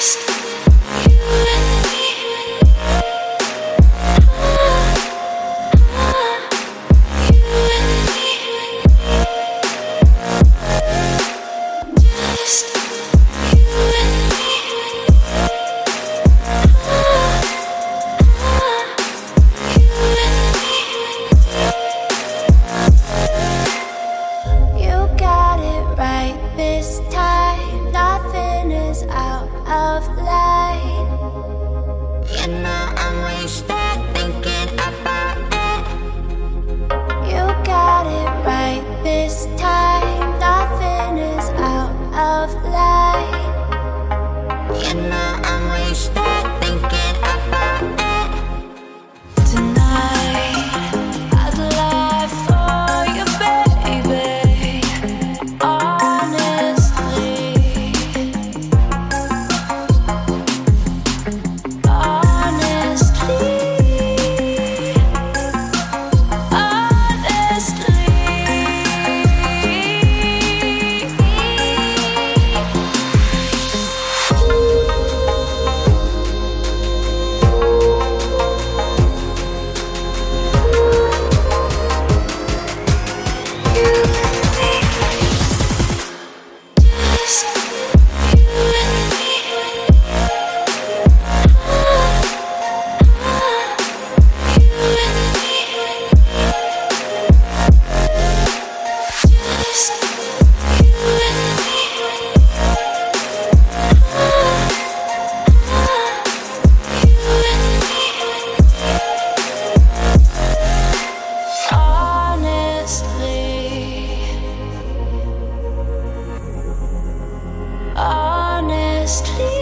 Podcast. you know I'm wasted Please.